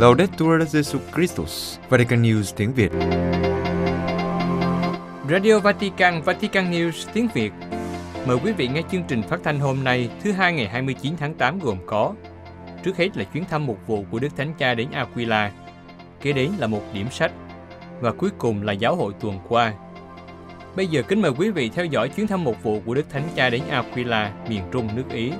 Laudetur Jesu Christus, Vatican News tiếng Việt. Radio Vatican, Vatican News tiếng Việt. Mời quý vị nghe chương trình phát thanh hôm nay, thứ hai ngày 29 tháng 8 gồm có Trước hết là chuyến thăm mục vụ của Đức Thánh Cha đến Aquila, kế đến là một điểm sách, và cuối cùng là giáo hội tuần qua. Bây giờ kính mời quý vị theo dõi chuyến thăm mục vụ của Đức Thánh Cha đến Aquila, miền Trung nước Ý.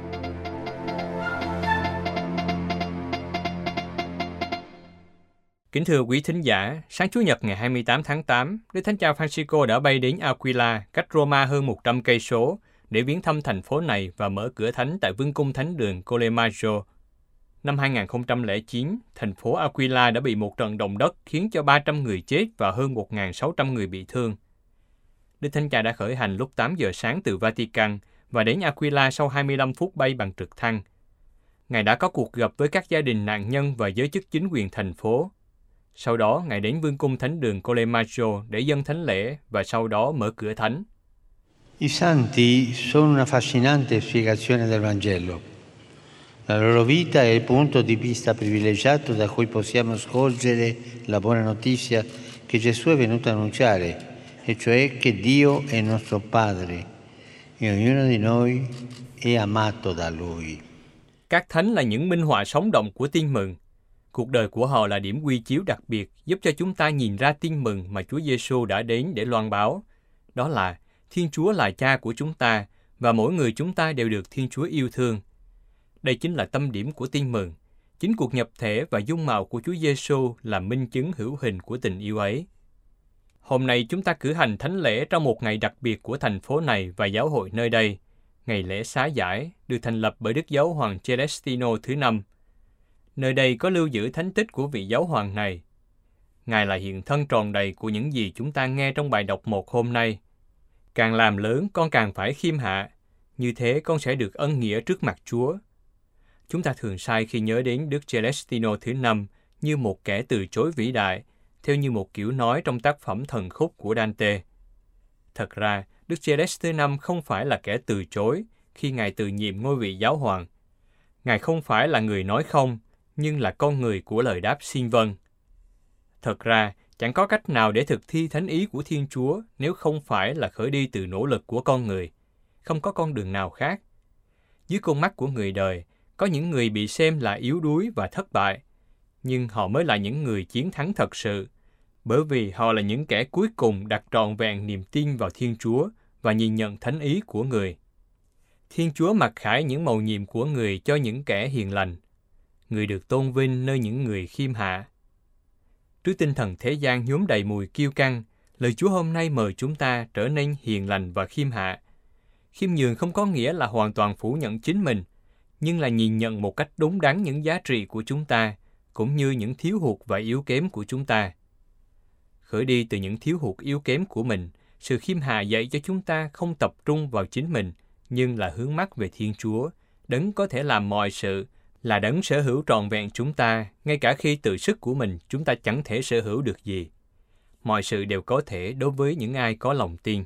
Kính thưa quý thính giả, sáng Chủ nhật ngày 28 tháng 8, Đức Thánh Cha Francisco đã bay đến Aquila, cách Roma hơn 100 cây số, để viếng thăm thành phố này và mở cửa thánh tại Vương cung Thánh đường Colemaggio. Năm 2009, thành phố Aquila đã bị một trận động đất khiến cho 300 người chết và hơn 1.600 người bị thương. Đức Thánh Cha đã khởi hành lúc 8 giờ sáng từ Vatican và đến Aquila sau 25 phút bay bằng trực thăng. Ngài đã có cuộc gặp với các gia đình nạn nhân và giới chức chính quyền thành phố. Sau đó, Ngài đến Vương cung Thánh đường Colemaggio để dân thánh lễ và sau đó mở cửa thánh. I santi sono una affascinante spiegazione del Vangelo. La loro vita è il punto di vista privilegiato da cui possiamo scorgere la buona notizia che Gesù è venuto a annunciare, e cioè che Dio è nostro Padre e ognuno di noi è amato da Lui. Các thánh là những minh họa sống động của tin mừng. Cuộc đời của họ là điểm quy chiếu đặc biệt giúp cho chúng ta nhìn ra tin mừng mà Chúa Giêsu đã đến để loan báo. Đó là Thiên Chúa là cha của chúng ta và mỗi người chúng ta đều được Thiên Chúa yêu thương. Đây chính là tâm điểm của tin mừng. Chính cuộc nhập thể và dung mạo của Chúa Giêsu là minh chứng hữu hình của tình yêu ấy. Hôm nay chúng ta cử hành thánh lễ trong một ngày đặc biệt của thành phố này và giáo hội nơi đây, ngày lễ xá giải được thành lập bởi Đức Giáo hoàng Celestino thứ năm. Nơi đây có lưu giữ thánh tích của vị giáo hoàng này. Ngài là hiện thân tròn đầy của những gì chúng ta nghe trong bài đọc một hôm nay. Càng làm lớn, con càng phải khiêm hạ. Như thế con sẽ được ân nghĩa trước mặt Chúa. Chúng ta thường sai khi nhớ đến Đức Celestino thứ năm như một kẻ từ chối vĩ đại, theo như một kiểu nói trong tác phẩm Thần khúc của Dante. Thật ra, Đức Celeste thứ năm không phải là kẻ từ chối khi Ngài từ nhiệm ngôi vị giáo hoàng. Ngài không phải là người nói không, nhưng là con người của lời đáp xin vâng. Thật ra, chẳng có cách nào để thực thi thánh ý của Thiên Chúa nếu không phải là khởi đi từ nỗ lực của con người. Không có con đường nào khác. Dưới con mắt của người đời, có những người bị xem là yếu đuối và thất bại, nhưng họ mới là những người chiến thắng thật sự, bởi vì họ là những kẻ cuối cùng đặt trọn vẹn niềm tin vào Thiên Chúa và nhìn nhận thánh ý của người. Thiên Chúa mặc khải những màu nhiệm của người cho những kẻ hiền lành. Người được tôn vinh nơi những người khiêm hạ. Trước tinh thần thế gian nhuốm đầy mùi kiêu căng, lời Chúa hôm nay mời chúng ta trở nên hiền lành và khiêm hạ. Khiêm nhường không có nghĩa là hoàn toàn phủ nhận chính mình, nhưng là nhìn nhận một cách đúng đắn những giá trị của chúng ta, cũng như những thiếu hụt và yếu kém của chúng ta. Khởi đi từ những thiếu hụt yếu kém của mình, sự khiêm hạ dạy cho chúng ta không tập trung vào chính mình, nhưng là hướng mắt về Thiên Chúa, đấng có thể làm mọi sự, là đấng sở hữu trọn vẹn chúng ta, ngay cả khi tự sức của mình chúng ta chẳng thể sở hữu được gì. Mọi sự đều có thể đối với những ai có lòng tin.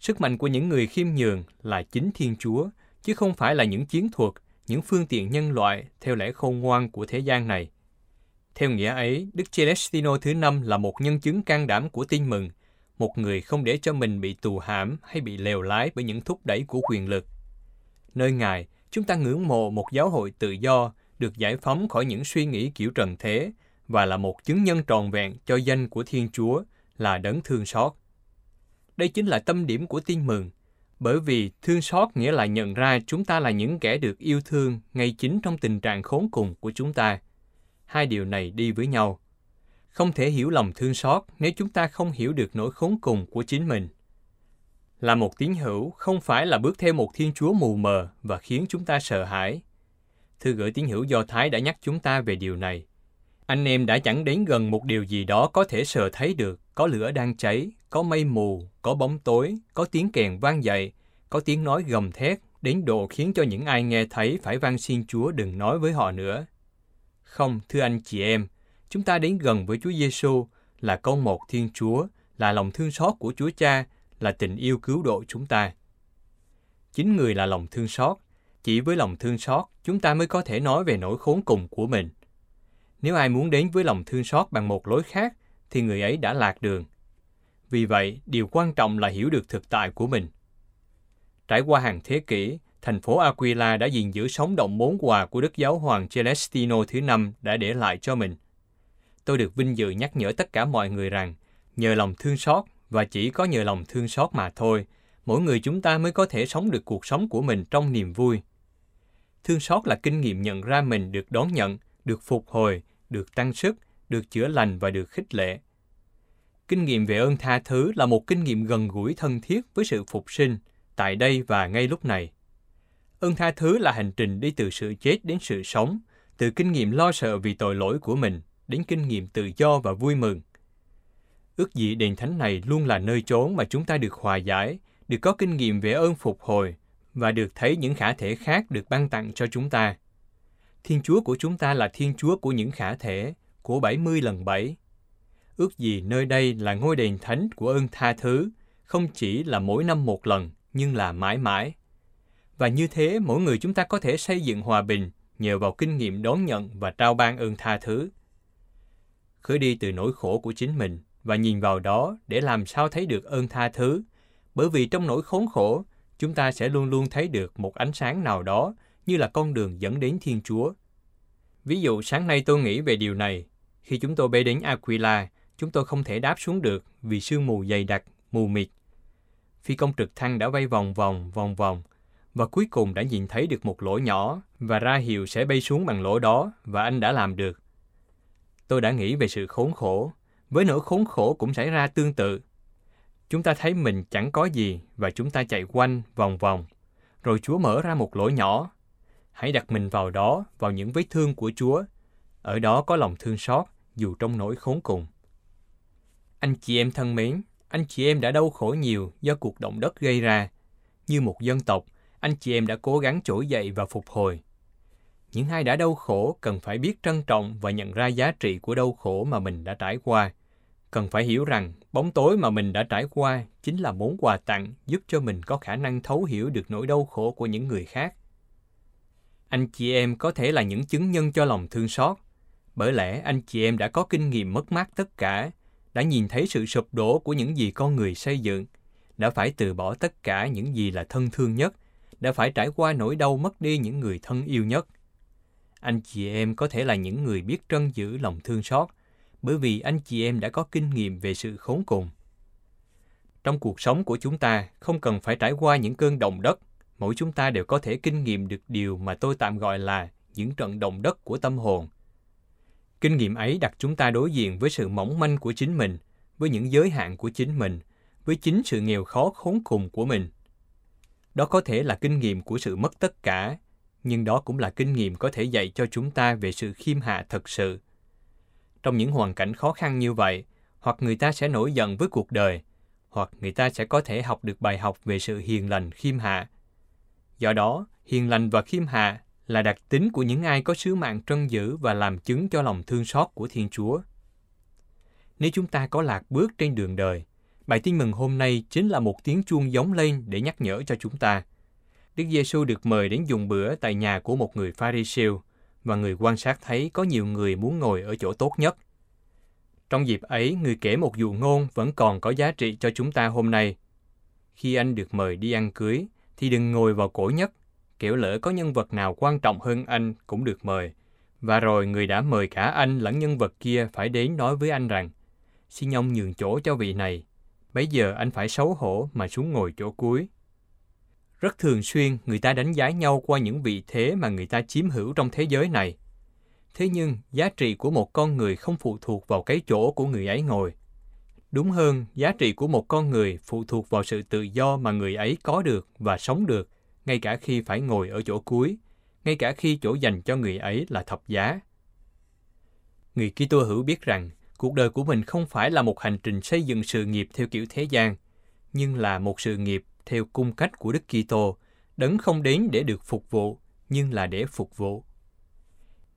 Sức mạnh của những người khiêm nhường là chính Thiên Chúa, chứ không phải là những chiến thuật, những phương tiện nhân loại theo lẽ khôn ngoan của thế gian này. Theo nghĩa ấy, Đức Celestino thứ năm là một nhân chứng can đảm của tin mừng, một người không để cho mình bị tù hãm hay bị lèo lái bởi những thúc đẩy của quyền lực. Nơi Ngài, chúng ta ngưỡng mộ một giáo hội tự do, được giải phóng khỏi những suy nghĩ kiểu trần thế và là một chứng nhân tròn vẹn cho danh của Thiên Chúa là đấng thương xót. Đây chính là tâm điểm của tin mừng, bởi vì thương xót nghĩa là nhận ra chúng ta là những kẻ được yêu thương ngay chính trong tình trạng khốn cùng của chúng ta. Hai điều này đi với nhau. Không thể hiểu lòng thương xót nếu chúng ta không hiểu được nỗi khốn cùng của chính mình. Là một tín hữu không phải là bước theo một Thiên Chúa mù mờ và khiến chúng ta sợ hãi. Thư gửi tín hữu Do Thái đã nhắc chúng ta về điều này. Anh em đã chẳng đến gần một điều gì đó có thể sờ thấy được, có lửa đang cháy, có mây mù, có bóng tối, có tiếng kèn vang dậy, có tiếng nói gầm thét, đến độ khiến cho những ai nghe thấy phải van xin Chúa đừng nói với họ nữa. Không, thưa anh chị em, chúng ta đến gần với Chúa Giêsu là con một Thiên Chúa, là lòng thương xót của Chúa Cha, là tình yêu cứu độ chúng ta. Chính người là lòng thương xót, chỉ với lòng thương xót chúng ta mới có thể nói về nỗi khốn cùng của mình. Nếu ai muốn đến với lòng thương xót bằng một lối khác, thì người ấy đã lạc đường. Vì vậy, điều quan trọng là hiểu được thực tại của mình. Trải qua hàng thế kỷ, thành phố Aquila đã gìn giữ sống động món quà của Đức Giáo Hoàng Celestino thứ năm đã để lại cho mình. Tôi được vinh dự nhắc nhở tất cả mọi người rằng, nhờ lòng thương xót và chỉ có nhờ lòng thương xót mà thôi, mỗi người chúng ta mới có thể sống được cuộc sống của mình trong niềm vui. Thương xót là kinh nghiệm nhận ra mình được đón nhận, được phục hồi, được tăng sức, được chữa lành và được khích lệ. Kinh nghiệm về ơn tha thứ là một kinh nghiệm gần gũi thân thiết với sự phục sinh, tại đây và ngay lúc này. Ơn tha thứ là hành trình đi từ sự chết đến sự sống, từ kinh nghiệm lo sợ vì tội lỗi của mình đến kinh nghiệm tự do và vui mừng. Ước gì đền thánh này luôn là nơi trốn mà chúng ta được hòa giải, được có kinh nghiệm về ơn phục hồi và được thấy những khả thể khác được ban tặng cho chúng ta. Thiên Chúa của chúng ta là Thiên Chúa của những khả thể, của 70 lần 7. Ước gì nơi đây là ngôi đền thánh của ơn tha thứ, không chỉ là mỗi năm một lần, nhưng là mãi mãi. Và như thế, mỗi người chúng ta có thể xây dựng hòa bình nhờ vào kinh nghiệm đón nhận và trao ban ơn tha thứ. Khởi đi từ nỗi khổ của chính mình và nhìn vào đó để làm sao thấy được ơn tha thứ, bởi vì trong nỗi khốn khổ, chúng ta sẽ luôn luôn thấy được một ánh sáng nào đó như là con đường dẫn đến Thiên Chúa. Ví dụ sáng nay tôi nghĩ về điều này, khi chúng tôi bay đến Aquila, chúng tôi không thể đáp xuống được vì sương mù dày đặc, mù mịt. Phi công trực thăng đã bay vòng vòng, vòng vòng, và cuối cùng đã nhìn thấy được một lỗ nhỏ và ra hiệu sẽ bay xuống bằng lỗ đó và anh đã làm được. Tôi đã nghĩ về sự khốn khổ, với nỗi khốn khổ cũng xảy ra tương tự. Chúng ta thấy mình chẳng có gì và chúng ta chạy quanh vòng vòng, rồi Chúa mở ra một lỗ nhỏ. Hãy đặt mình vào đó, vào những vết thương của Chúa. Ở đó có lòng thương xót, dù trong nỗi khốn cùng. Anh chị em thân mến, anh chị em đã đau khổ nhiều do cuộc động đất gây ra. Như một dân tộc, anh chị em đã cố gắng trỗi dậy và phục hồi. Những ai đã đau khổ cần phải biết trân trọng và nhận ra giá trị của đau khổ mà mình đã trải qua. Cần phải hiểu rằng bóng tối mà mình đã trải qua chính là món quà tặng giúp cho mình có khả năng thấu hiểu được nỗi đau khổ của những người khác. Anh chị em có thể là những chứng nhân cho lòng thương xót, bởi lẽ anh chị em đã có kinh nghiệm mất mát tất cả, đã nhìn thấy sự sụp đổ của những gì con người xây dựng, đã phải từ bỏ tất cả những gì là thân thương nhất, đã phải trải qua nỗi đau mất đi những người thân yêu nhất. Anh chị em có thể là những người biết trân giữ lòng thương xót, bởi vì anh chị em đã có kinh nghiệm về sự khốn cùng. Trong cuộc sống của chúng ta không cần phải trải qua những cơn động đất, mỗi chúng ta đều có thể kinh nghiệm được điều mà tôi tạm gọi là những trận động đất của tâm hồn. Kinh nghiệm ấy đặt chúng ta đối diện với sự mỏng manh của chính mình, với những giới hạn của chính mình, với chính sự nghèo khó khốn cùng của mình. Đó có thể là kinh nghiệm của sự mất tất cả, nhưng đó cũng là kinh nghiệm có thể dạy cho chúng ta về sự khiêm hạ thật sự. Trong những hoàn cảnh khó khăn như vậy, hoặc người ta sẽ nổi giận với cuộc đời, hoặc người ta sẽ có thể học được bài học về sự hiền lành khiêm hạ. Do đó, hiền lành và khiêm hạ là đặc tính của những ai có sứ mạng trân giữ và làm chứng cho lòng thương xót của Thiên Chúa. Nếu chúng ta có lạc bước trên đường đời, bài tin mừng hôm nay chính là một tiếng chuông giống lên để nhắc nhở cho chúng ta. Đức Giêsu được mời đến dùng bữa tại nhà của một người Pharisêu và người quan sát thấy có nhiều người muốn ngồi ở chỗ tốt nhất. Trong dịp ấy, người kể một dụ ngôn vẫn còn có giá trị cho chúng ta hôm nay. Khi anh được mời đi ăn cưới, thì đừng ngồi vào cổ nhất, kiểu lỡ có nhân vật nào quan trọng hơn anh cũng được mời. Và rồi người đã mời cả anh lẫn nhân vật kia phải đến nói với anh rằng, xin ông nhường chỗ cho vị này. Bây giờ anh phải xấu hổ mà xuống ngồi chỗ cuối. Rất thường xuyên người ta đánh giá nhau qua những vị thế mà người ta chiếm hữu trong thế giới này. Thế nhưng, giá trị của một con người không phụ thuộc vào cái chỗ của người ấy ngồi. Đúng hơn, giá trị của một con người phụ thuộc vào sự tự do mà người ấy có được và sống được, ngay cả khi phải ngồi ở chỗ cuối, ngay cả khi chỗ dành cho người ấy là thập giá. Người Kitô hữu biết rằng, cuộc đời của mình không phải là một hành trình xây dựng sự nghiệp theo kiểu thế gian, nhưng là một sự nghiệp theo cung cách của Đức Kitô, đấng không đến để được phục vụ, nhưng là để phục vụ.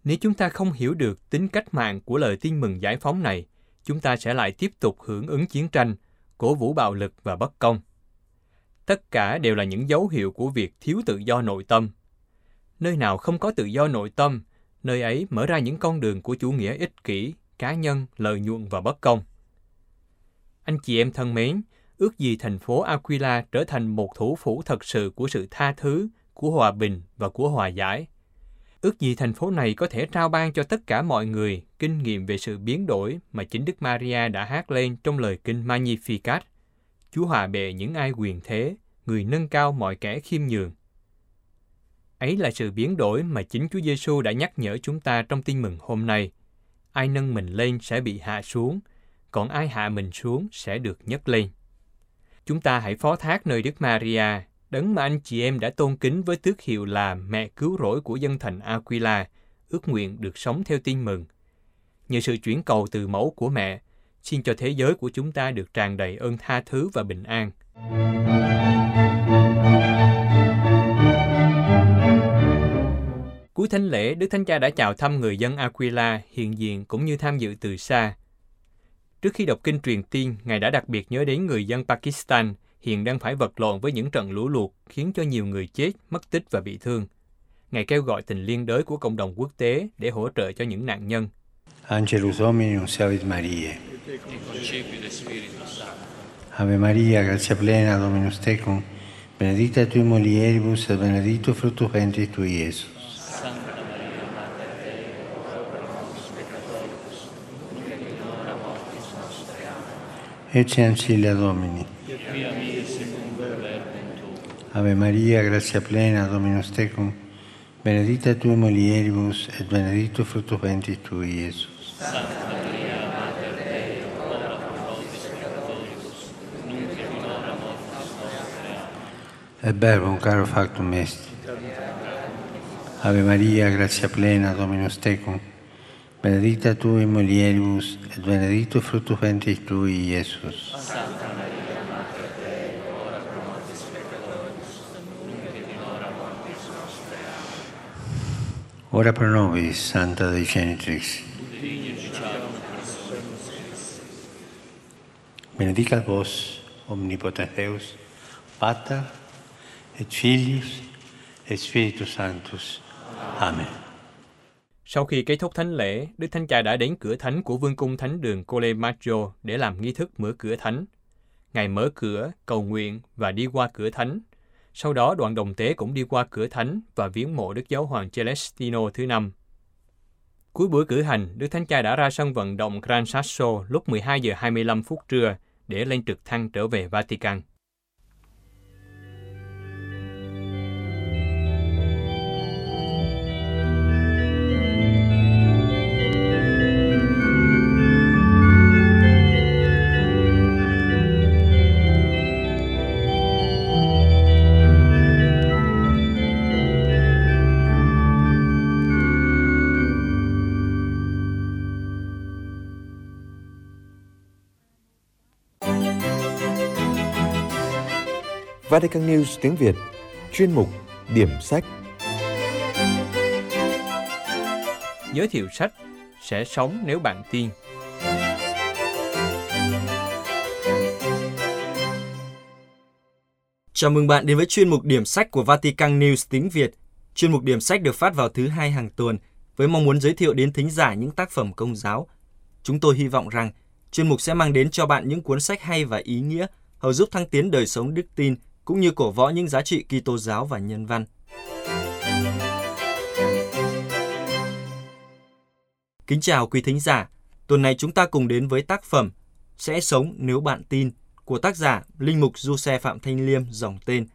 Nếu chúng ta không hiểu được tính cách mạng của lời tin mừng giải phóng này, chúng ta sẽ lại tiếp tục hưởng ứng chiến tranh, cổ vũ bạo lực và bất công. Tất cả đều là những dấu hiệu của việc thiếu tự do nội tâm. Nơi nào không có tự do nội tâm, nơi ấy mở ra những con đường của chủ nghĩa ích kỷ, cá nhân, lợi nhuận và bất công. Anh chị em thân mến, ước gì thành phố Aquila trở thành một thủ phủ thật sự của sự tha thứ, của hòa bình và của hòa giải. Ước gì thành phố này có thể trao ban cho tất cả mọi người kinh nghiệm về sự biến đổi mà chính Đức Maria đã hát lên trong lời kinh Magnificat. Chúa hòa bệ những ai quyền thế, người nâng cao mọi kẻ khiêm nhường. Ấy là sự biến đổi mà chính Chúa Giêsu đã nhắc nhở chúng ta trong tin mừng hôm nay. Ai nâng mình lên sẽ bị hạ xuống, còn ai hạ mình xuống sẽ được nhấc lên. Chúng ta hãy phó thác nơi Đức Maria, đấng mà anh chị em đã tôn kính với tước hiệu là mẹ cứu rỗi của dân thành Aquila, ước nguyện được sống theo tin mừng. Nhờ sự chuyển cầu từ mẫu của mẹ, xin cho thế giới của chúng ta được tràn đầy ơn tha thứ và bình an. Cuối thánh lễ, Đức Thánh Cha đã chào thăm người dân Aquila hiện diện cũng như tham dự từ xa. Trước khi đọc kinh truyền tiên, Ngài đã đặc biệt nhớ đến người dân Pakistan hiện đang phải vật lộn với những trận lũ lụt khiến cho nhiều người chết, mất tích và bị thương. Ngài kêu gọi tình liên đới của cộng đồng quốc tế để hỗ trợ cho những nạn nhân. Angelus Dominum Salve Maria. Ave Maria, grazia plena, Dominus tecum, benedicta tui mulieribus benedictus fructus ventris tui, Iesus. Ecce ancilla Domini. Ave Maria, gratia plena, Dominus tecum, benedicta tui mulieribus et benedictus fructus ventris tui, Iesus. Et verbum caro factum est. Ave Maria, gratia plena, Dominus tecum, Benedicta tu in mulieribus, et benedictus fructus ventris tui, Iesus. Santa Maria, Mater Dei, ora pro nobis peccatoribus, nunc et in hora mortis nostre. Amen. Ora pro nobis, Santa Dei Genitrix. Benedicat vos, omnipotens Deus, Pater, et Filius, et Spiritus Sanctus. Amen. Sau khi kết thúc thánh lễ, Đức Thánh Cha đã đến cửa thánh của vương cung thánh đường Cole Maggio để làm nghi thức mở cửa thánh. Ngài mở cửa, cầu nguyện và đi qua cửa thánh. Sau đó đoàn đồng tế cũng đi qua cửa thánh và viếng mộ Đức Giáo hoàng Celestino thứ năm. Cuối buổi cử hành, Đức Thánh Cha đã ra sân vận động Gran Sasso lúc 12 giờ 25 phút trưa để lên trực thăng trở về Vatican. Vatican News tiếng Việt Chuyên mục Điểm sách Giới thiệu sách Sẽ sống nếu bạn tin Chào mừng bạn đến với chuyên mục điểm sách của Vatican News tiếng Việt. Chuyên mục điểm sách được phát vào thứ hai hàng tuần với mong muốn giới thiệu đến thính giả những tác phẩm công giáo. Chúng tôi hy vọng rằng chuyên mục sẽ mang đến cho bạn những cuốn sách hay và ý nghĩa, hầu giúp thăng tiến đời sống đức tin cũng như cổ võ những giá trị Kitô giáo và nhân văn. Kính chào quý thính giả. Tuần này chúng ta cùng đến với tác phẩm Sẽ sống nếu bạn tin của tác giả Linh mục Du Xe Phạm Thanh Liêm dòng tên.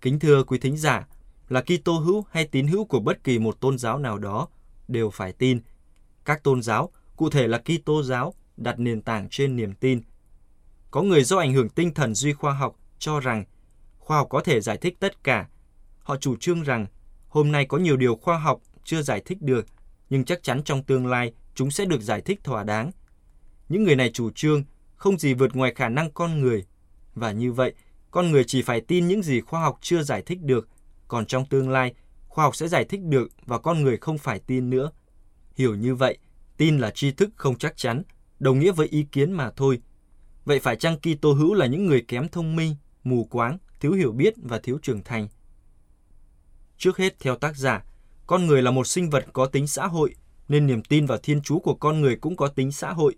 Kính thưa quý thính giả, là Kitô hữu hay tín hữu của bất kỳ một tôn giáo nào đó đều phải tin. Các tôn giáo, cụ thể là Kitô giáo, đặt nền tảng trên niềm tin. Có người do ảnh hưởng tinh thần duy khoa học cho rằng khoa học có thể giải thích tất cả. Họ chủ trương rằng hôm nay có nhiều điều khoa học chưa giải thích được, nhưng chắc chắn trong tương lai chúng sẽ được giải thích thỏa đáng. Những người này chủ trương không gì vượt ngoài khả năng con người. Và như vậy, con người chỉ phải tin những gì khoa học chưa giải thích được, còn trong tương lai, khoa học sẽ giải thích được và con người không phải tin nữa. Hiểu như vậy, tin là tri thức không chắc chắn, đồng nghĩa với ý kiến mà thôi. Vậy phải chăng Kitô hữu là những người kém thông minh, mù quáng, thiếu hiểu biết và thiếu trưởng thành? Trước hết, theo tác giả, con người là một sinh vật có tính xã hội, nên niềm tin vào Thiên Chúa của con người cũng có tính xã hội.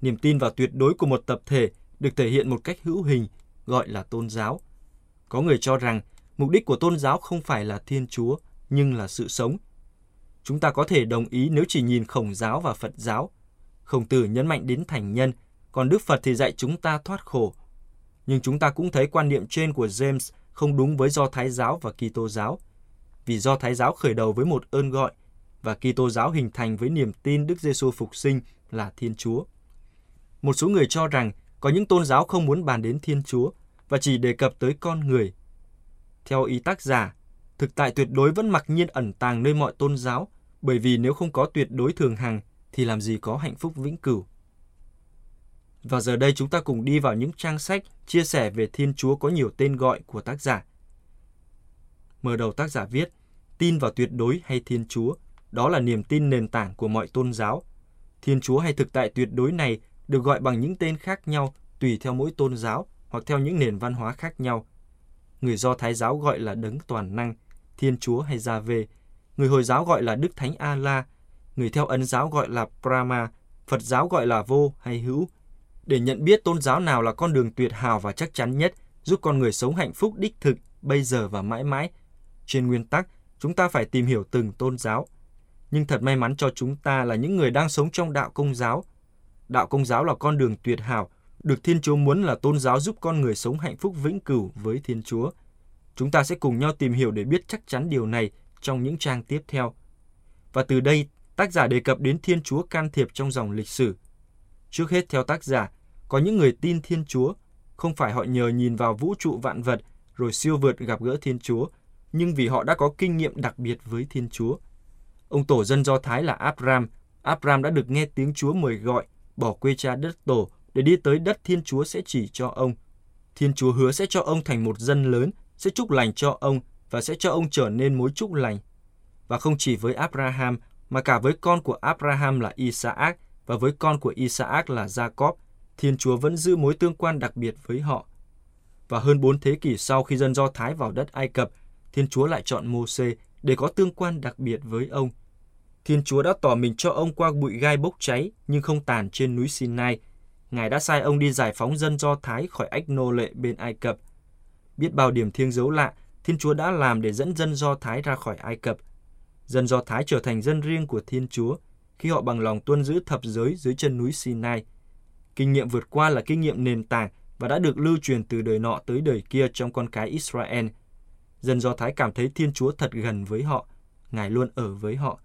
Niềm tin vào tuyệt đối của một tập thể được thể hiện một cách hữu hình, gọi là tôn giáo. Có người cho rằng mục đích của tôn giáo không phải là Thiên Chúa, nhưng là sự sống. Chúng ta có thể đồng ý nếu chỉ nhìn khổng giáo và Phật giáo. Khổng tử nhấn mạnh đến thành nhân, còn Đức Phật thì dạy chúng ta thoát khổ. Nhưng chúng ta cũng thấy quan niệm trên của James không đúng với do Thái giáo và Kitô giáo. Vì do Thái giáo khởi đầu với một ơn gọi và Kitô giáo hình thành với niềm tin Đức Giêsu phục sinh là Thiên Chúa. Một số người cho rằng có những tôn giáo không muốn bàn đến Thiên Chúa và chỉ đề cập tới con người. Theo ý tác giả, thực tại tuyệt đối vẫn mặc nhiên ẩn tàng nơi mọi tôn giáo, bởi vì nếu không có tuyệt đối thường hằng thì làm gì có hạnh phúc vĩnh cửu. Và giờ đây chúng ta cùng đi vào những trang sách chia sẻ về Thiên Chúa có nhiều tên gọi của tác giả. Mở đầu tác giả viết, tin vào tuyệt đối hay Thiên Chúa, đó là niềm tin nền tảng của mọi tôn giáo. Thiên Chúa hay thực tại tuyệt đối này được gọi bằng những tên khác nhau tùy theo mỗi tôn giáo hoặc theo những nền văn hóa khác nhau. Người Do Thái giáo gọi là đấng toàn năng, Thiên Chúa hay Gia Vê. Người Hồi giáo gọi là Đức Thánh A-la. Người theo Ấn giáo gọi là Brahma. Phật giáo gọi là vô hay hữu. Để nhận biết tôn giáo nào là con đường tuyệt hào và chắc chắn nhất, giúp con người sống hạnh phúc đích thực, bây giờ và mãi mãi. Trên nguyên tắc, chúng ta phải tìm hiểu từng tôn giáo. Nhưng thật may mắn cho chúng ta là những người đang sống trong đạo công giáo. Đạo công giáo là con đường tuyệt hảo, được Thiên Chúa muốn là tôn giáo giúp con người sống hạnh phúc vĩnh cửu với Thiên Chúa. Chúng ta sẽ cùng nhau tìm hiểu để biết chắc chắn điều này trong những trang tiếp theo. Và từ đây, tác giả đề cập đến Thiên Chúa can thiệp trong dòng lịch sử. Trước hết theo tác giả, có những người tin Thiên Chúa, không phải họ nhờ nhìn vào vũ trụ vạn vật rồi siêu vượt gặp gỡ Thiên Chúa, nhưng vì họ đã có kinh nghiệm đặc biệt với Thiên Chúa. Ông tổ dân Do Thái là Abram. Abram đã được nghe tiếng Chúa mời gọi, bỏ quê cha đất tổ để đi tới đất Thiên Chúa sẽ chỉ cho ông. Thiên Chúa hứa sẽ cho ông thành một dân lớn, sẽ chúc lành cho ông và sẽ cho ông trở nên mối chúc lành. Và không chỉ với Abraham, mà cả với con của Abraham là Isaac và với con của Isaac là Jacob, Thiên Chúa vẫn giữ mối tương quan đặc biệt với họ. Và hơn bốn thế kỷ sau khi dân Do Thái vào đất Ai Cập, Thiên Chúa lại chọn Moses để có tương quan đặc biệt với ông. Thiên Chúa đã tỏ mình cho ông qua bụi gai bốc cháy nhưng không tàn trên núi Sinai. Ngài đã sai ông đi giải phóng dân Do Thái khỏi ách nô lệ bên Ai Cập. Biết bao điểm thiêng dấu lạ, Thiên Chúa đã làm để dẫn dân Do Thái ra khỏi Ai Cập. Dân Do Thái trở thành dân riêng của Thiên Chúa khi họ bằng lòng tuân giữ thập giới dưới chân núi Sinai. Kinh nghiệm vượt qua là kinh nghiệm nền tảng và đã được lưu truyền từ đời nọ tới đời kia trong con cái Israel. Dân Do Thái cảm thấy Thiên Chúa thật gần với họ, Ngài luôn ở với họ.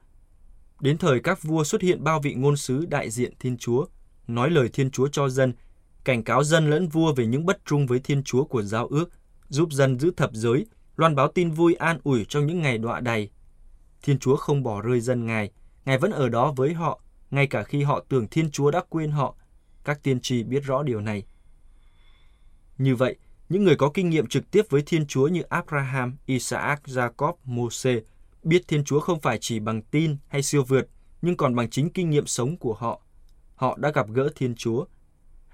Đến thời các vua xuất hiện bao vị ngôn sứ đại diện Thiên Chúa, nói lời Thiên Chúa cho dân, cảnh cáo dân lẫn vua về những bất trung với Thiên Chúa của giao ước, giúp dân giữ thập giới, loan báo tin vui an ủi trong những ngày đọa đầy. Thiên Chúa không bỏ rơi dân Ngài, Ngài vẫn ở đó với họ, ngay cả khi họ tưởng Thiên Chúa đã quên họ. Các tiên tri biết rõ điều này. Như vậy, những người có kinh nghiệm trực tiếp với Thiên Chúa như Abraham, Isaac, Jacob, Moses biết Thiên Chúa không phải chỉ bằng tin hay siêu vượt, nhưng còn bằng chính kinh nghiệm sống của họ. Họ đã gặp gỡ Thiên Chúa.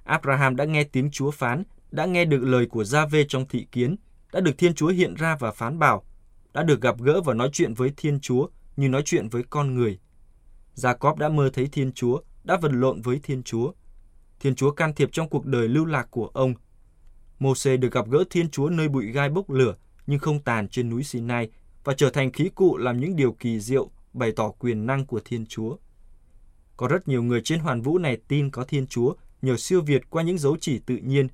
Abraham đã nghe tiếng Chúa phán, đã nghe được lời của Gia-vê trong thị kiến, đã được Thiên Chúa hiện ra và phán bảo, đã được gặp gỡ và nói chuyện với Thiên Chúa như nói chuyện với con người. Jacob đã mơ thấy Thiên Chúa, đã vật lộn với Thiên Chúa. Thiên Chúa can thiệp trong cuộc đời lưu lạc của ông. Môse được gặp gỡ Thiên Chúa nơi bụi gai bốc lửa nhưng không tàn trên núi Sinai và trở thành khí cụ làm những điều kỳ diệu bày tỏ quyền năng của Thiên Chúa. Có rất nhiều người trên hoàn vũ này tin có Thiên Chúa nhờ siêu việt qua những dấu chỉ tự nhiên,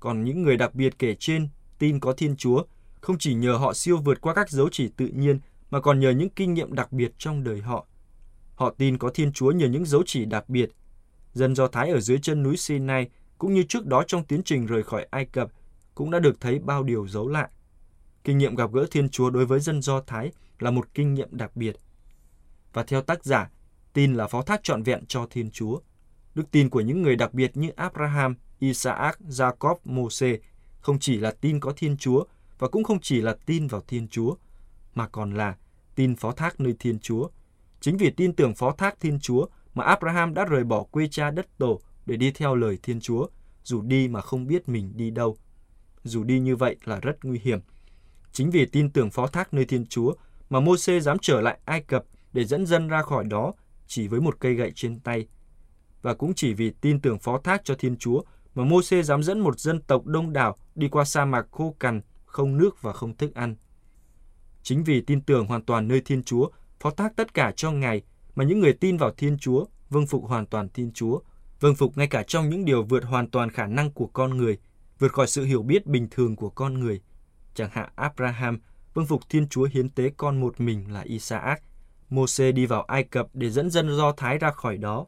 còn những người đặc biệt kể trên tin có Thiên Chúa không chỉ nhờ họ siêu vượt qua các dấu chỉ tự nhiên mà còn nhờ những kinh nghiệm đặc biệt trong đời họ. Họ tin có Thiên Chúa nhờ những dấu chỉ đặc biệt. Dân Do Thái ở dưới chân núi Sinai cũng như trước đó trong tiến trình rời khỏi Ai Cập cũng đã được thấy bao điều dấu lạ. Kinh nghiệm gặp gỡ Thiên Chúa đối với dân Do Thái là một kinh nghiệm đặc biệt. Và theo tác giả, tin là phó thác trọn vẹn cho Thiên Chúa. Đức tin của những người đặc biệt như Abraham, Isaac, Jacob, Moses không chỉ là tin có Thiên Chúa và cũng không chỉ là tin vào Thiên Chúa, mà còn là tin phó thác nơi Thiên Chúa. Chính vì tin tưởng phó thác Thiên Chúa mà Abraham đã rời bỏ quê cha đất tổ để đi theo lời Thiên Chúa, dù đi mà không biết mình đi đâu. Dù đi như vậy là rất nguy hiểm. Chính vì tin tưởng phó thác nơi Thiên Chúa mà Môse dám trở lại Ai Cập để dẫn dân ra khỏi đó chỉ với một cây gậy trên tay. Và cũng chỉ vì tin tưởng phó thác cho Thiên Chúa mà Môse dám dẫn một dân tộc đông đảo đi qua sa mạc khô cằn, không nước và không thức ăn. Chính vì tin tưởng hoàn toàn nơi Thiên Chúa, phó thác tất cả cho Ngài mà những người tin vào Thiên Chúa vâng phục hoàn toàn Thiên Chúa, vâng phục ngay cả trong những điều vượt hoàn toàn khả năng của con người, vượt khỏi sự hiểu biết bình thường của con người. Chẳng hạn Abraham vâng phục Thiên Chúa hiến tế con một mình là Isaac. Môse đi vào Ai Cập để dẫn dân Do Thái ra khỏi đó.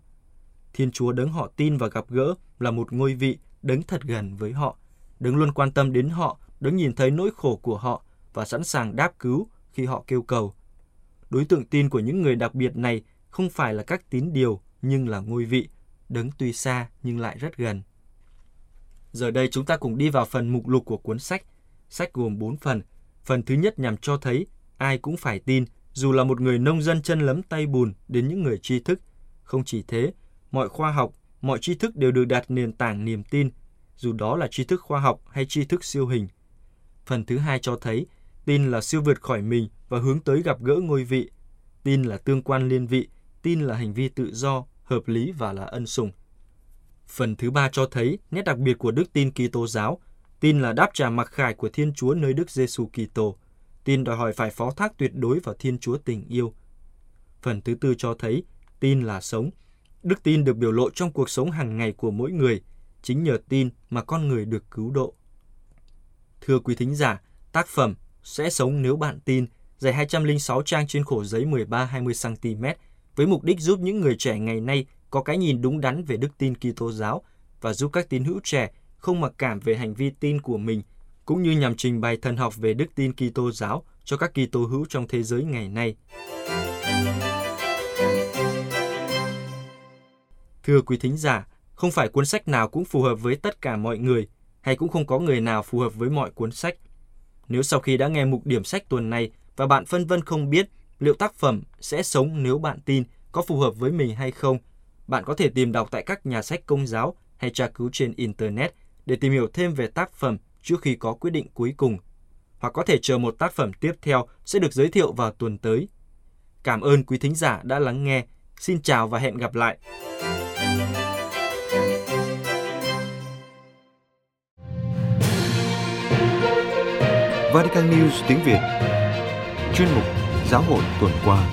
Thiên Chúa đấng họ tin và gặp gỡ là một ngôi vị đấng thật gần với họ, đấng luôn quan tâm đến họ, đấng nhìn thấy nỗi khổ của họ và sẵn sàng đáp cứu khi họ kêu cầu. Đối tượng tin của những người đặc biệt này không phải là các tín điều nhưng là ngôi vị, đấng tuy xa nhưng lại rất gần. Giờ đây chúng ta cùng đi vào phần mục lục của cuốn sách. Sách gồm 4 phần. Phần thứ nhất nhằm cho thấy ai cũng phải tin, dù là một người nông dân chân lấm tay bùn đến những người tri thức. Không chỉ thế, mọi khoa học, mọi tri thức đều được đặt nền tảng niềm tin, dù đó là tri thức khoa học hay tri thức siêu hình. Phần thứ hai cho thấy tin là siêu vượt khỏi mình và hướng tới gặp gỡ ngôi vị. Tin là tương quan liên vị, tin là hành vi tự do, hợp lý và là ân sủng. Phần thứ ba cho thấy nét đặc biệt của đức tin Kitô giáo, tin là đáp trả mặc khải của Thiên Chúa nơi Đức Giêsu Kitô. Tin đòi hỏi phải phó thác tuyệt đối vào Thiên Chúa tình yêu. Phần thứ tư cho thấy tin là sống. Đức tin được biểu lộ trong cuộc sống hàng ngày của mỗi người, chính nhờ tin mà con người được cứu độ. Thưa quý thính giả, tác phẩm Sẽ sống nếu bạn tin, dài 206 trang trên khổ giấy 13-20 cm, với mục đích giúp những người trẻ ngày nay có cái nhìn đúng đắn về đức tin Kitô giáo và giúp các tín hữu trẻ không mặc cảm về hành vi tin của mình, cũng như nhằm trình bày thần học về đức tin Kitô giáo cho các Kitô hữu trong thế giới ngày nay. Thưa quý thính giả, không phải cuốn sách nào cũng phù hợp với tất cả mọi người, hay cũng không có người nào phù hợp với mọi cuốn sách. Nếu sau khi đã nghe mục điểm sách tuần này và bạn phân vân không biết liệu tác phẩm sẽ sống nếu bạn tin có phù hợp với mình hay không, bạn có thể tìm đọc tại các nhà sách công giáo hay tra cứu trên Internet để tìm hiểu thêm về tác phẩm trước khi có quyết định cuối cùng. Hoặc có thể chờ một tác phẩm tiếp theo sẽ được giới thiệu vào tuần tới. Cảm ơn quý thính giả đã lắng nghe. Xin chào và hẹn gặp lại. Vatican News tiếng Việt Chuyên mục Giáo hội tuần qua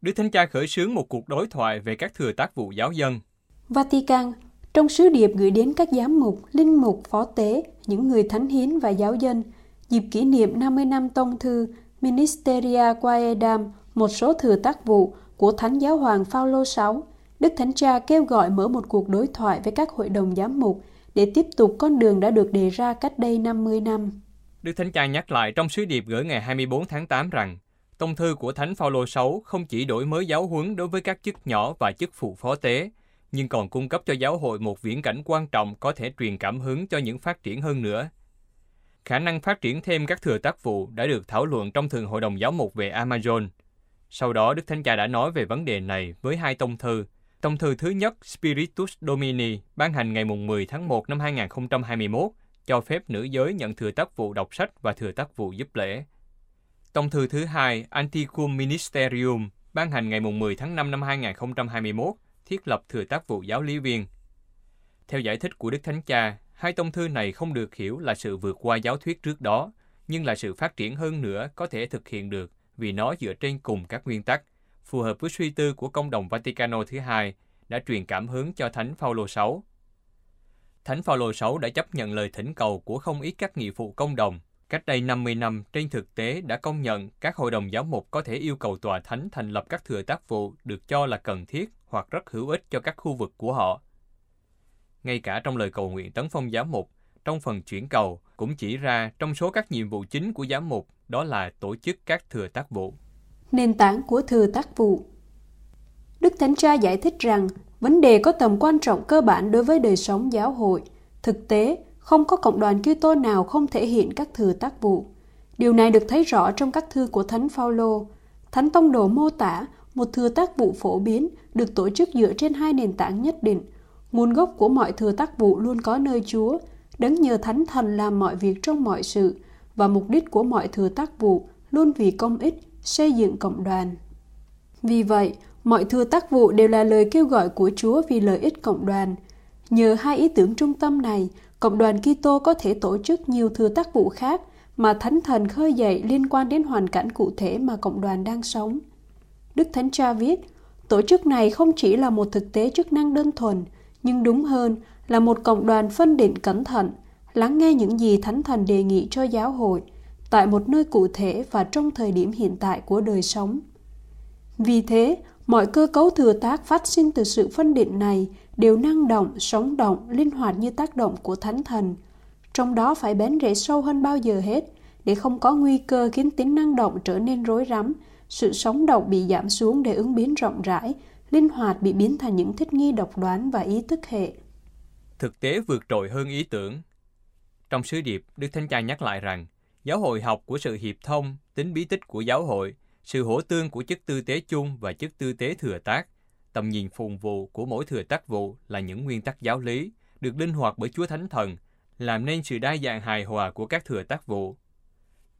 Đức Thánh Cha khởi xướng một cuộc đối thoại về các thừa tác vụ giáo dân. Vatican, trong sứ điệp gửi đến các giám mục, linh mục, phó tế, những người thánh hiến và giáo dân, dịp kỷ niệm 50 năm tông thư Ministeria Quaedam, một số thừa tác vụ của Thánh Giáo Hoàng Phaolô VI, Đức Thánh Cha kêu gọi mở một cuộc đối thoại với các hội đồng giám mục để tiếp tục con đường đã được đề ra cách đây 50 năm. Đức Thánh Cha nhắc lại trong sứ điệp gửi ngày 24 tháng 8 rằng Tông thư của Thánh Phaolô VI không chỉ đổi mới giáo huấn đối với các chức nhỏ và chức phụ phó tế, nhưng còn cung cấp cho giáo hội một viễn cảnh quan trọng có thể truyền cảm hứng cho những phát triển hơn nữa. Khả năng phát triển thêm các thừa tác vụ đã được thảo luận trong Thường Hội đồng Giáo mục về Amazon. Sau đó, Đức Thánh Cha đã nói về vấn đề này với hai tông thư. Tông thư thứ nhất Spiritus Domini ban hành ngày 10 tháng 1 năm 2021 cho phép nữ giới nhận thừa tác vụ đọc sách và thừa tác vụ giúp lễ. Tông thư thứ hai Anticum Ministerium ban hành ngày 10 tháng 5 năm 2021 thiết lập thừa tác vụ giáo lý viên. Theo giải thích của Đức Thánh Cha, hai tông thư này không được hiểu là sự vượt qua giáo thuyết trước đó, nhưng là sự phát triển hơn nữa có thể thực hiện được vì nó dựa trên cùng các nguyên tắc, phù hợp với suy tư của công đồng Vaticano thứ hai đã truyền cảm hứng cho Thánh Phaolô VI. Thánh Phaolô VI đã chấp nhận lời thỉnh cầu của không ít các nghị phụ công đồng Cách đây 50 năm, trên thực tế đã công nhận các hội đồng giáo mục có thể yêu cầu tòa thánh thành lập các thừa tác vụ được cho là cần thiết hoặc rất hữu ích cho các khu vực của họ. Ngay cả trong lời cầu nguyện tấn phong giám mục, trong phần chuyển cầu cũng chỉ ra trong số các nhiệm vụ chính của giám mục đó là tổ chức các thừa tác vụ. Nền tảng của thừa tác vụ Đức Thánh Cha giải thích rằng vấn đề có tầm quan trọng cơ bản đối với đời sống giáo hội. Thực tế, không có cộng đoàn Kitô nào không thể hiện các thừa tác vụ. Điều này được thấy rõ trong các thư của Thánh Phaolô. Thánh Tông Đồ mô tả một thừa tác vụ phổ biến được tổ chức dựa trên hai nền tảng nhất định. Nguồn gốc của mọi thừa tác vụ luôn có nơi Chúa. đấng nhờ thánh thần làm mọi việc trong mọi sự và mục đích của mọi thừa tác vụ luôn vì công ích xây dựng cộng đoàn. Vì vậy, mọi thừa tác vụ đều là lời kêu gọi của Chúa vì lợi ích cộng đoàn. Nhờ hai ý tưởng trung tâm này, cộng đoàn Kitô có thể tổ chức nhiều thừa tác vụ khác mà Thánh Thần khơi dậy liên quan đến hoàn cảnh cụ thể mà cộng đoàn đang sống. Đức Thánh Cha viết, tổ chức này không chỉ là một thực tế chức năng đơn thuần, nhưng đúng hơn là một cộng đoàn phân định cẩn thận, lắng nghe những gì Thánh Thần đề nghị cho giáo hội tại một nơi cụ thể và trong thời điểm hiện tại của đời sống. Vì thế, mọi cơ cấu thừa tác phát sinh từ sự phân định này đều năng động, sống động, linh hoạt như tác động của Thánh Thần. Trong đó phải bén rễ sâu hơn bao giờ hết, để không có nguy cơ khiến tính năng động trở nên rối rắm, sự sống động bị giảm xuống để ứng biến rộng rãi, linh hoạt bị biến thành những thích nghi độc đoán và ý thức hệ. Thực tế vượt trội hơn ý tưởng. Trong sứ điệp, Đức Thánh Cha nhắc lại rằng, giáo hội học của sự hiệp thông, tính bí tích của giáo hội, sự hỗ tương của chức tư tế chung và chức tư tế thừa tác, tầm nhìn phùng vụ của mỗi thừa tác vụ là những nguyên tắc giáo lý, được linh hoạt bởi Chúa Thánh Thần, làm nên sự đa dạng hài hòa của các thừa tác vụ.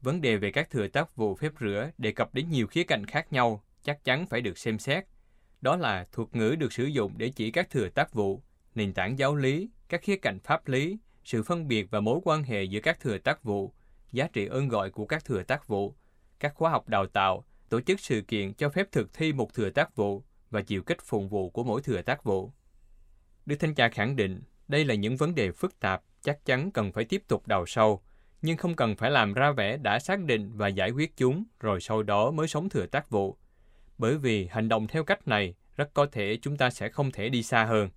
Vấn đề về các thừa tác vụ phép rửa đề cập đến nhiều khía cạnh khác nhau, chắc chắn phải được xem xét. Đó là thuật ngữ được sử dụng để chỉ các thừa tác vụ, nền tảng giáo lý, các khía cạnh pháp lý, sự phân biệt và mối quan hệ giữa các thừa tác vụ, giá trị ơn gọi của các thừa tác vụ, các khóa học đào tạo, tổ chức sự kiện cho phép thực thi một thừa tác vụ và chịu kích phụng vụ của mỗi thừa tác vụ. Đức Thánh Cha khẳng định đây là những vấn đề phức tạp, chắc chắn cần phải tiếp tục đào sâu, nhưng không cần phải làm ra vẻ đã xác định và giải quyết chúng rồi sau đó mới sống thừa tác vụ. Bởi vì hành động theo cách này rất có thể chúng ta sẽ không thể đi xa hơn.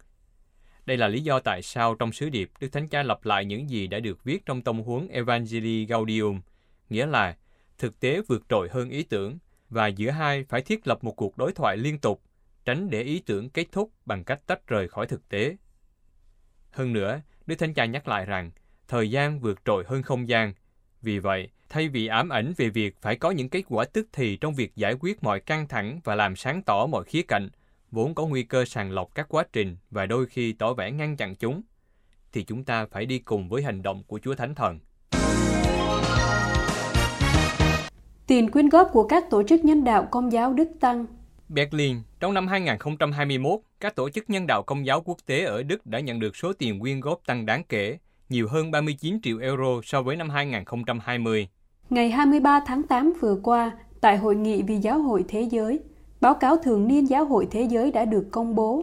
Đây là lý do tại sao trong sứ điệp Đức Thánh Cha lặp lại những gì đã được viết trong tông huấn Evangelii Gaudium, nghĩa là thực tế vượt trội hơn ý tưởng, và giữa hai phải thiết lập một cuộc đối thoại liên tục, tránh để ý tưởng kết thúc bằng cách tách rời khỏi thực tế. Hơn nữa, Đức Thánh Cha nhắc lại rằng, thời gian vượt trội hơn không gian. Vì vậy, thay vì ám ảnh về việc phải có những kết quả tức thì trong việc giải quyết mọi căng thẳng và làm sáng tỏ mọi khía cạnh, vốn có nguy cơ sàng lọc các quá trình và đôi khi tỏ vẻ ngăn chặn chúng, thì chúng ta phải đi cùng với hành động của Chúa Thánh Thần. Tiền quyên góp của các tổ chức nhân đạo công giáo Đức Tăng Berlin, trong năm 2021, các tổ chức nhân đạo công giáo quốc tế ở Đức đã nhận được số tiền quyên góp tăng đáng kể, nhiều hơn 39 triệu euro so với năm 2020. Ngày 23 tháng 8 vừa qua, tại Hội nghị vì Giáo hội Thế giới, báo cáo thường niên Giáo hội Thế giới đã được công bố.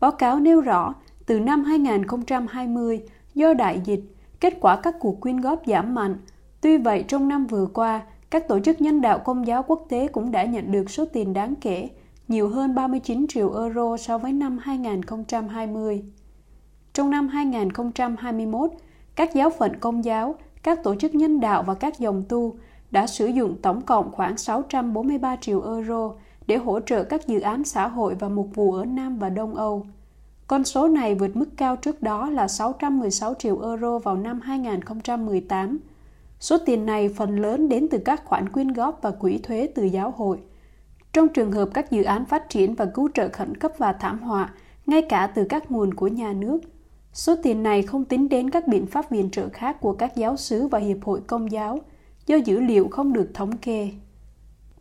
Báo cáo nêu rõ, từ năm 2020, do đại dịch, kết quả các cuộc quyên góp giảm mạnh. Tuy vậy, trong năm vừa qua, các tổ chức nhân đạo công giáo quốc tế cũng đã nhận được số tiền đáng kể, nhiều hơn 39 triệu euro so với năm 2020. Trong năm 2021, các giáo phận công giáo, các tổ chức nhân đạo và các dòng tu đã sử dụng tổng cộng khoảng 643 triệu euro để hỗ trợ các dự án xã hội và mục vụ ở Nam và Đông Âu. Con số này vượt mức cao trước đó là 616 triệu euro vào năm 2018. Số tiền này phần lớn đến từ các khoản quyên góp và quỹ thuế từ giáo hội. Trong trường hợp các dự án phát triển và cứu trợ khẩn cấp và thảm họa, ngay cả từ các nguồn của nhà nước, Số tiền này không tính đến các biện pháp viện trợ khác của các giáo sứ và hiệp hội công giáo, do dữ liệu không được thống kê.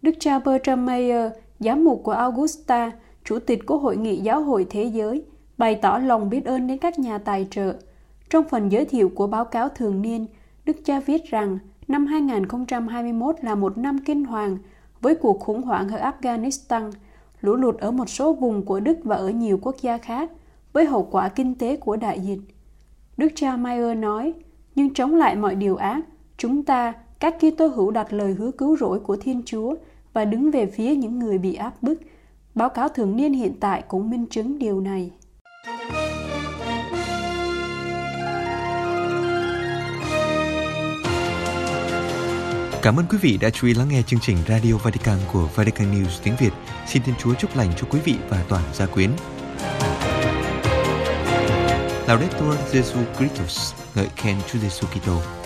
Đức cha Bertram Mayer, giám mục của Augusta, chủ tịch của Hội nghị Giáo hội Thế giới, bày tỏ lòng biết ơn đến các nhà tài trợ. Trong phần giới thiệu của báo cáo thường niên, Đức cha viết rằng năm 2021 là một năm kinh hoàng với cuộc khủng hoảng ở Afghanistan, lũ lụt ở một số vùng của Đức và ở nhiều quốc gia khác, với hậu quả kinh tế của đại dịch. Đức cha Mayer nói, nhưng chống lại mọi điều ác, chúng ta, các Kitô hữu đặt lời hứa cứu rỗi của Thiên Chúa và đứng về phía những người bị áp bức. Báo cáo thường niên hiện tại cũng minh chứng điều này. Cảm ơn quý vị đã chú ý lắng nghe chương trình Radio Vatican của Vatican News tiếng Việt. Xin Thiên Chúa chúc lành cho quý vị và toàn gia quyến. Laudetur Jesu Christus, ngợi khen Chúa Giêsu Kitô.